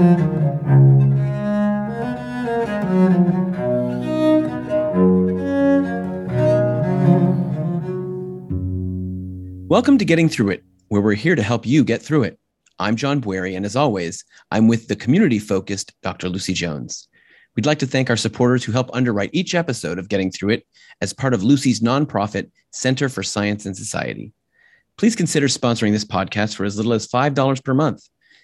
Welcome to Getting Through It, where we're here to help you get through it. I'm John Bwarie, and as always, I'm with the community focused Dr. Lucy Jones. We'd like to thank our supporters who help underwrite each episode of Getting Through It as part of Lucy's nonprofit Center for Science and Society. Please consider sponsoring this podcast for as little as $5 per month.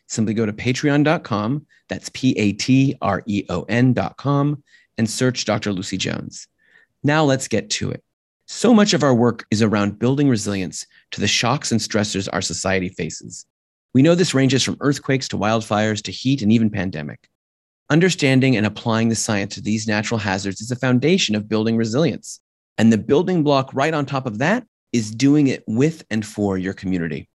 Simply go to patreon.com, that's P A T R E O N.com, and search Dr. Lucy Jones. Now let's get to it. So much of our work is around building resilience to the shocks and stressors our society faces. We know this ranges from earthquakes to wildfires to heat and even pandemic. Understanding and applying the science to these natural hazards is the foundation of building resilience. And the building block right on top of that is doing it with and for your community.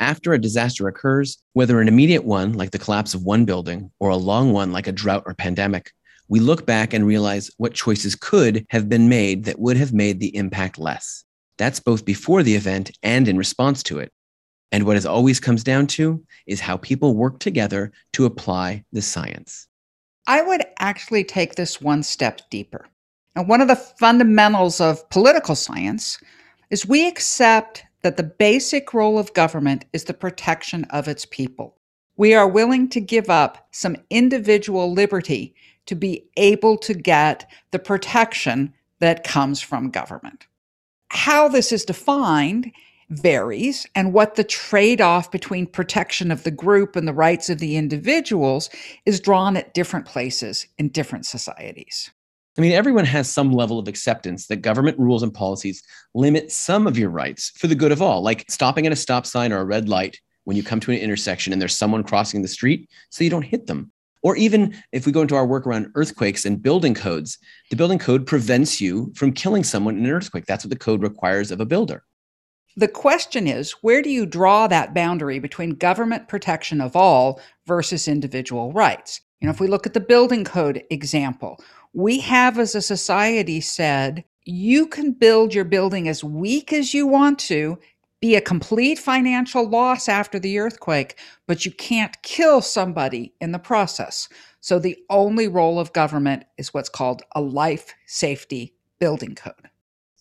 After a disaster occurs, whether an immediate one like the collapse of one building or a long one like a drought or pandemic, we look back and realize what choices could have been made that would have made the impact less. That's both before the event and in response to it. And what it always comes down to is how people work together to apply the science. I would actually take this one step deeper. And one of the fundamentals of political science is we accept that the basic role of government is the protection of its people. We are willing to give up some individual liberty to be able to get the protection that comes from government. How this is defined varies, and what the trade off between protection of the group and the rights of the individuals is drawn at different places in different societies. I mean, everyone has some level of acceptance that government rules and policies limit some of your rights for the good of all, like stopping at a stop sign or a red light when you come to an intersection and there's someone crossing the street so you don't hit them. Or even if we go into our work around earthquakes and building codes, the building code prevents you from killing someone in an earthquake. That's what the code requires of a builder. The question is where do you draw that boundary between government protection of all versus individual rights? You know, if we look at the building code example, we have as a society said you can build your building as weak as you want to be a complete financial loss after the earthquake, but you can't kill somebody in the process. So the only role of government is what's called a life safety building code.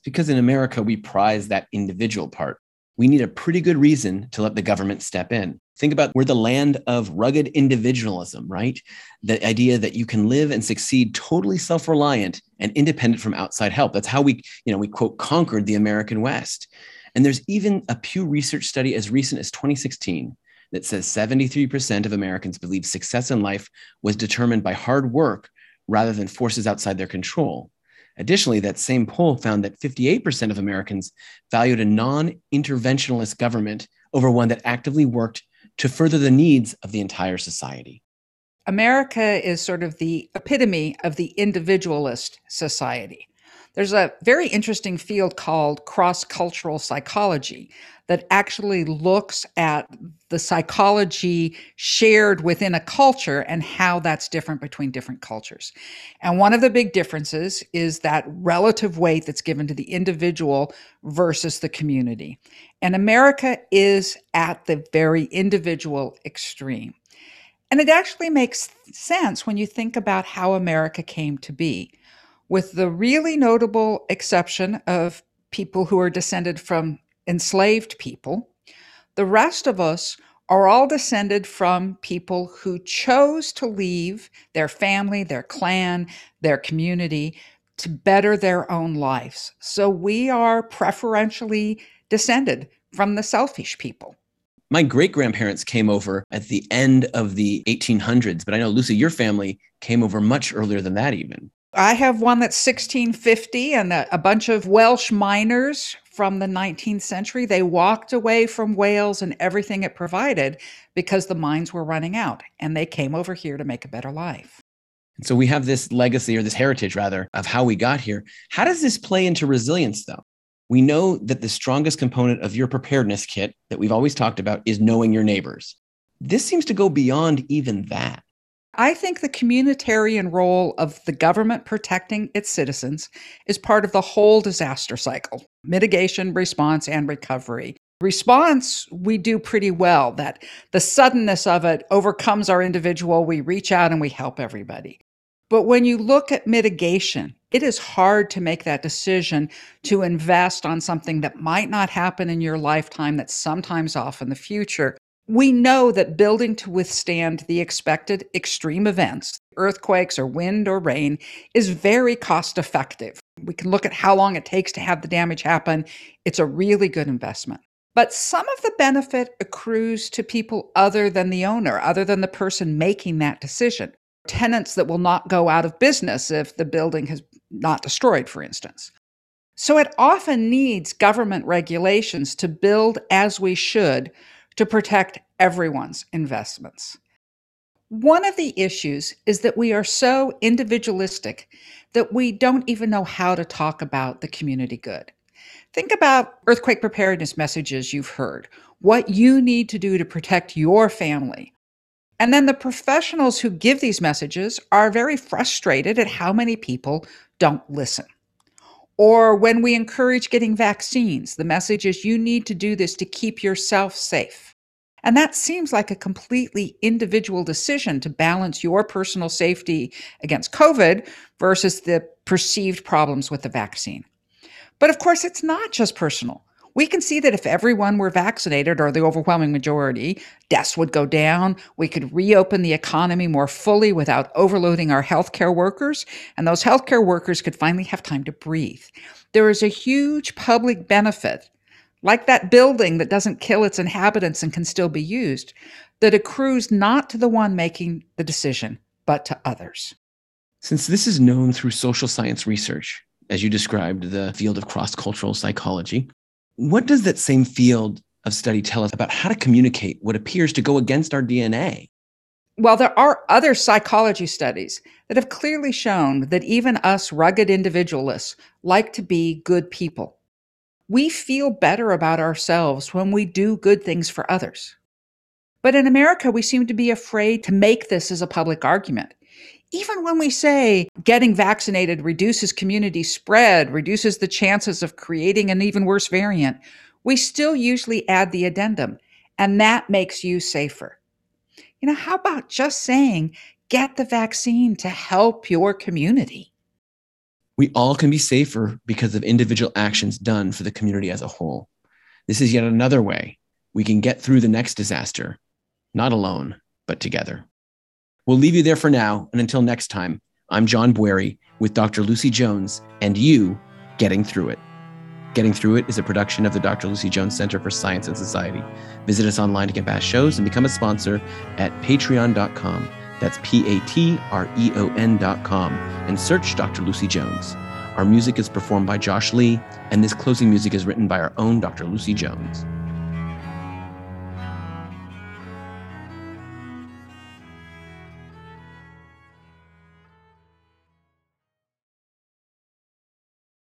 Because in America, we prize that individual part. We need a pretty good reason to let the government step in. Think about we're the land of rugged individualism, right? The idea that you can live and succeed totally self-reliant and independent from outside help. That's how we, you know, we quote conquered the American West. And there's even a Pew Research study as recent as 2016 that says 73% of Americans believe success in life was determined by hard work rather than forces outside their control. Additionally, that same poll found that 58% of Americans valued a non interventionalist government over one that actively worked to further the needs of the entire society. America is sort of the epitome of the individualist society. There's a very interesting field called cross cultural psychology that actually looks at the psychology shared within a culture and how that's different between different cultures. And one of the big differences is that relative weight that's given to the individual versus the community. And America is at the very individual extreme. And it actually makes sense when you think about how America came to be with the really notable exception of people who are descended from enslaved people. The rest of us are all descended from people who chose to leave their family, their clan, their community to better their own lives. So we are preferentially descended from the selfish people. My great grandparents came over at the end of the 1800s, but I know, Lucy, your family came over much earlier than that, even. I have one that's 1650 and a, a, bunch of Welsh miners from the 19th century. They walked away from Wales and everything it provided because the mines were running out and they came over here to make a better life. So we have this legacy or this heritage rather of how we got here. How does this play into resilience though? We know that the strongest component of your preparedness kit that we've always talked about is knowing your neighbors. This seems to go beyond even that. I think the communitarian role of the government protecting its citizens is part of the whole disaster cycle mitigation, response, and recovery. response, we do pretty well. That the suddenness of it overcomes our individual. We reach out and we help everybody. But when you look at mitigation, it is hard to make that decision to invest on something that might not happen in your lifetime, that's sometimes off in the future. We know that building to withstand the expected extreme events, earthquakes or wind or rain, is very cost effective. We can look at how long it takes to have the damage happen. It's a really good investment. But some of the benefit accrues to people other than the owner, other than the person making that decision. Tenants that will not go out of business if the building has not destroyed, for instance. So it often needs government regulations to build as we should to protect everyone's investments. One of the issues is that we are so individualistic that we don't even know how to talk about the community good. Think about earthquake preparedness messages you've heard, what you need to do to protect your family. And then the professionals who give these messages are very frustrated at how many people don't listen. Or when we encourage getting vaccines, the message is you need to do this to keep yourself safe. And that seems like a completely individual decision to balance your personal safety against COVID versus the perceived problems with the vaccine. But of course, it's not just personal. We can see that if everyone were vaccinated, or the overwhelming majority, deaths would go down. We could reopen the economy more fully without overloading our healthcare workers, and those healthcare workers could finally have time to breathe. There is a huge public benefit, like that building that doesn't kill its inhabitants and can still be used, that accrues not to the one making the decision, but to others. Since this is known through social science research, as you described, the field of cross cultural psychology, what does that same field of study tell us about how to communicate what appears to go against our DNA? Well, there are other psychology studies that have clearly shown that even us rugged individualists like to be good people. We feel better about ourselves when we do good things for others. But in America, we seem to be afraid to make this as a public argument. Even when we say getting vaccinated reduces community spread, reduces the chances of creating an even worse variant, we still usually add the addendum, and that makes you safer. You know, how about just saying, get the vaccine to help your community? We all can be safer because of individual actions done for the community as a whole. This is yet another way we can get through the next disaster, not alone, but together. We'll leave you there for now. And until next time, I'm John Bwarie with Dr. Lucy Jones and you getting through it. Getting Through It is a production of the Dr. Lucy Jones Center for Science and Society. Visit us online to get past shows and become a sponsor at patreon.com. That's P A T R E O N dot com and search Dr. Lucy Jones. Our music is performed by Josh Lee, and this closing music is written by our own Dr. Lucy Jones.